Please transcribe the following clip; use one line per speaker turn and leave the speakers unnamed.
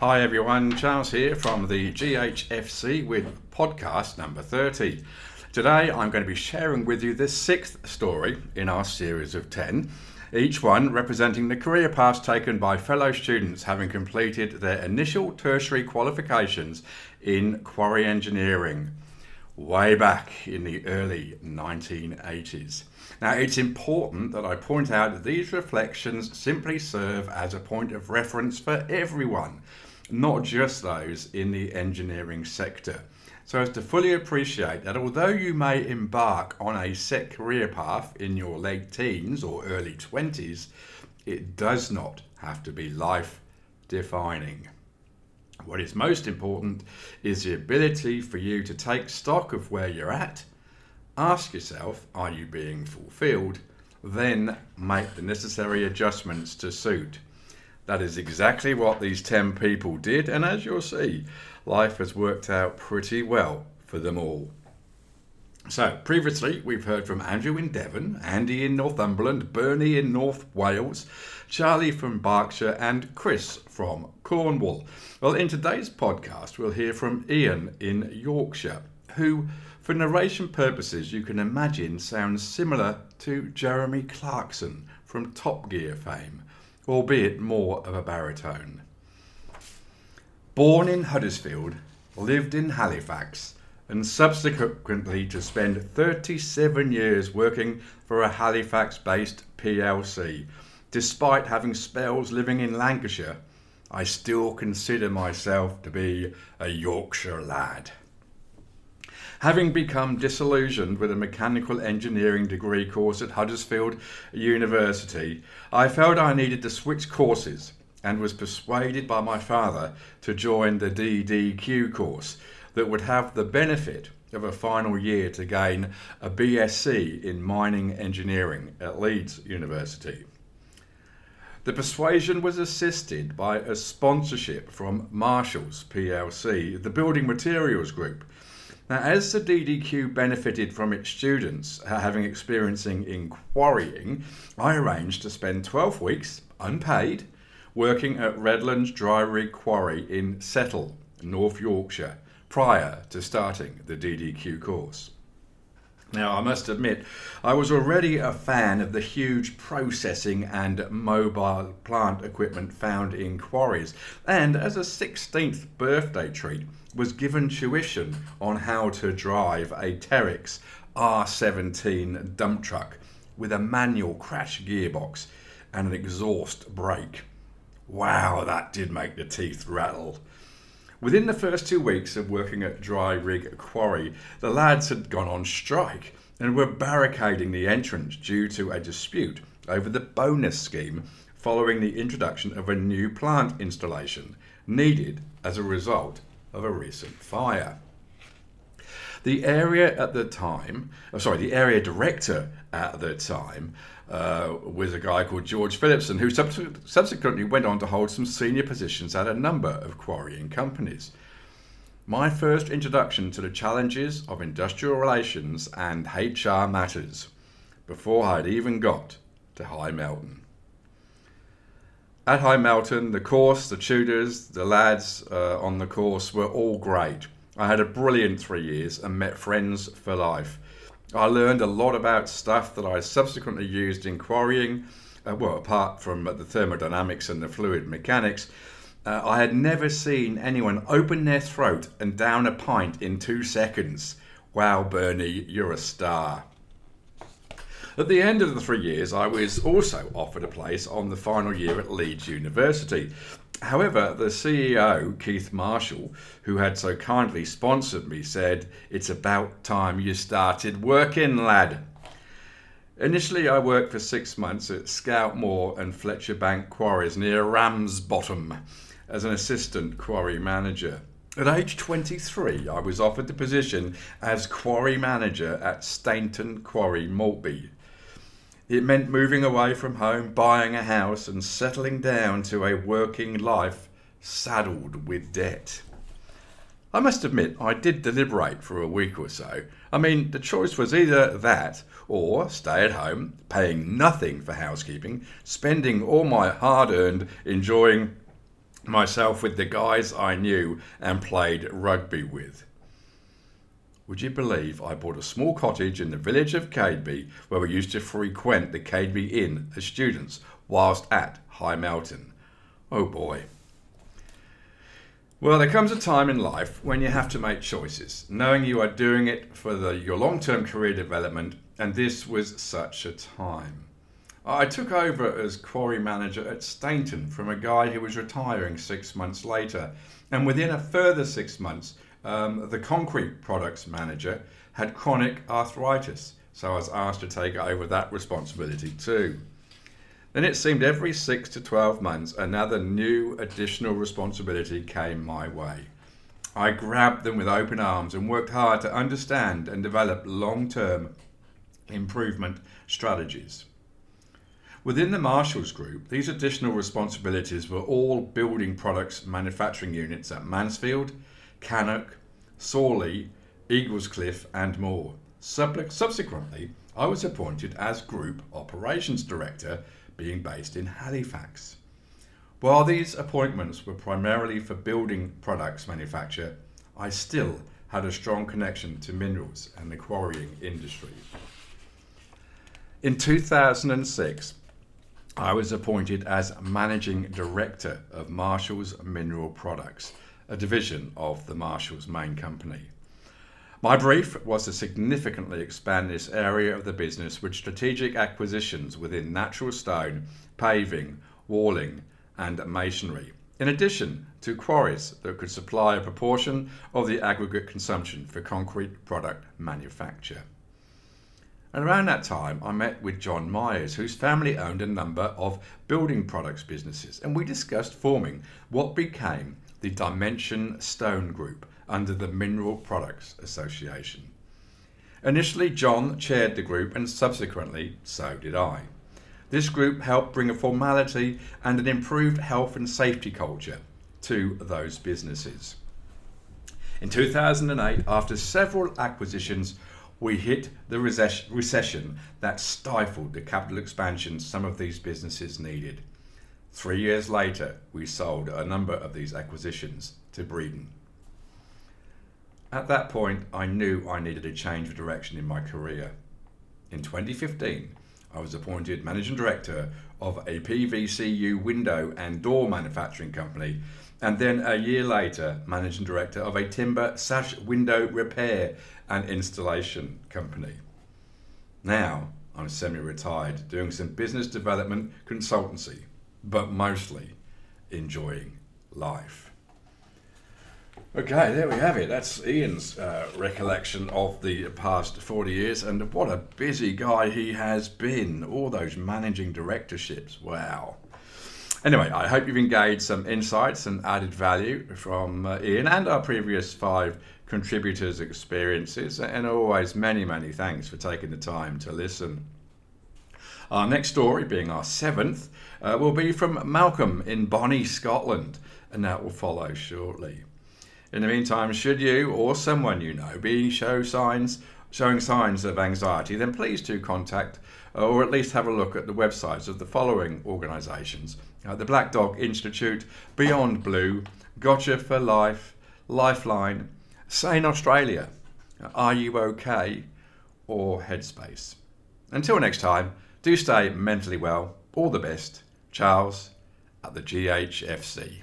Hi everyone, Charles here from the GHFC with podcast number 30. Today I'm going to be sharing with you the sixth story in our series of 10, each one representing the career paths taken by fellow students having completed their initial tertiary qualifications in quarry engineering way back in the early 1980s. Now, it's important that I point out that these reflections simply serve as a point of reference for everyone, not just those in the engineering sector. So, as to fully appreciate that although you may embark on a set career path in your late teens or early 20s, it does not have to be life defining. What is most important is the ability for you to take stock of where you're at, ask yourself, are you being fulfilled? Then make the necessary adjustments to suit. That is exactly what these 10 people did, and as you'll see, life has worked out pretty well for them all. So, previously, we've heard from Andrew in Devon, Andy in Northumberland, Bernie in North Wales, Charlie from Berkshire, and Chris from Cornwall. Well, in today's podcast, we'll hear from Ian in Yorkshire, who, for narration purposes, you can imagine sounds similar to Jeremy Clarkson from Top Gear fame, albeit more of a baritone. Born in Huddersfield, lived in Halifax, and subsequently to spend 37 years working for a Halifax based PLC. Despite having spells living in Lancashire, I still consider myself to be a Yorkshire lad. Having become disillusioned with a mechanical engineering degree course at Huddersfield University, I felt I needed to switch courses and was persuaded by my father to join the DDQ course, that would have the benefit of a final year to gain a BSc in mining engineering at Leeds University. The persuasion was assisted by a sponsorship from Marshalls plc, the building materials group. Now, as the DDQ benefited from its students uh, having experiencing in quarrying, I arranged to spend 12 weeks, unpaid, working at Redlands Dry Rigg Quarry in Settle, North Yorkshire, prior to starting the DDQ course. Now, I must admit, I was already a fan of the huge processing and mobile plant equipment found in quarries, and as a 16th birthday treat, was given tuition on how to drive a Terex R17 dump truck with a manual crash gearbox and an exhaust brake. Wow, that did make the teeth rattle. Within the first two weeks of working at Dry Rigg Quarry, the lads had gone on strike and were barricading the entrance due to a dispute over the bonus scheme following the introduction of a new plant installation needed as a result of a recent fire. The area at the time, oh, sorry, the area director at the time uh, was a guy called George Phillipson, who sub- subsequently went on to hold some senior positions at a number of quarrying companies. My first introduction to the challenges of industrial relations and HR matters before I'd even got to High Melton. At High Melton, the course, the tutors, the lads uh, on the course were all great. I had a brilliant three years and met friends for life. I learned a lot about stuff that I subsequently used in quarrying. Uh, well, apart from the thermodynamics and the fluid mechanics, uh, I had never seen anyone open their throat and down a pint in two seconds. Wow, Bernie, you're a star. At the end of the three years, I was also offered a place on the final year at Leeds University. However, the CEO, Keith Marshall, who had so kindly sponsored me, said, It's about time you started working, lad. Initially, I worked for six months at Scoutmoor and Fletcher Bank Quarries near Ramsbottom as an assistant quarry manager. At age 23, I was offered the position as quarry manager at Stainton Quarry, Maltby, it meant moving away from home, buying a house, and settling down to a working life saddled with debt. I must admit, I did deliberate for a week or so. I mean, the choice was either that or stay at home, paying nothing for housekeeping, spending all my hard earned enjoying myself with the guys I knew and played rugby with. Would you believe I bought a small cottage in the village of Cadeby where we used to frequent the Cadeby Inn as students whilst at High Melton? Oh boy. Well, there comes a time in life when you have to make choices, knowing you are doing it for the, your long term career development, and this was such a time. I took over as quarry manager at Stainton from a guy who was retiring six months later, and within a further six months, um, the concrete products manager had chronic arthritis, so I was asked to take over that responsibility too. Then it seemed every six to 12 months another new additional responsibility came my way. I grabbed them with open arms and worked hard to understand and develop long term improvement strategies. Within the Marshalls Group, these additional responsibilities were all building products manufacturing units at Mansfield, Cannock, Sawley, Eaglescliffe, and more. Subsequently, I was appointed as Group Operations Director being based in Halifax. While these appointments were primarily for building products manufacture, I still had a strong connection to minerals and the quarrying industry. In 2006, I was appointed as Managing Director of Marshall's Mineral Products, a division of the Marshall's main company. My brief was to significantly expand this area of the business with strategic acquisitions within natural stone, paving, walling, and masonry, in addition to quarries that could supply a proportion of the aggregate consumption for concrete product manufacture. And around that time, I met with John Myers, whose family owned a number of building products businesses, and we discussed forming what became the Dimension Stone Group under the Mineral Products Association. Initially, John chaired the group, and subsequently, so did I. This group helped bring a formality and an improved health and safety culture to those businesses. In 2008, after several acquisitions, we hit the recession that stifled the capital expansion some of these businesses needed. Three years later, we sold a number of these acquisitions to Breedon. At that point, I knew I needed a change of direction in my career. In 2015, I was appointed Managing Director of a PVCU window and door manufacturing company, and then a year later, Managing Director of a timber sash window repair and installation company. Now, I'm semi retired doing some business development consultancy, but mostly enjoying life. Okay, there we have it. That's Ian's uh, recollection of the past 40 years, and what a busy guy he has been. All those managing directorships. Wow. Anyway, I hope you've engaged some insights and added value from uh, Ian and our previous five contributors' experiences, and always many, many thanks for taking the time to listen. Our next story, being our seventh, uh, will be from Malcolm in Bonnie, Scotland, and that will follow shortly. In the meantime, should you or someone you know be show signs showing signs of anxiety, then please do contact uh, or at least have a look at the websites of the following organisations uh, the Black Dog Institute, Beyond Blue, Gotcha for Life, Lifeline, Sane Australia, Are You OK, or Headspace. Until next time, do stay mentally well. All the best. Charles at the GHFC.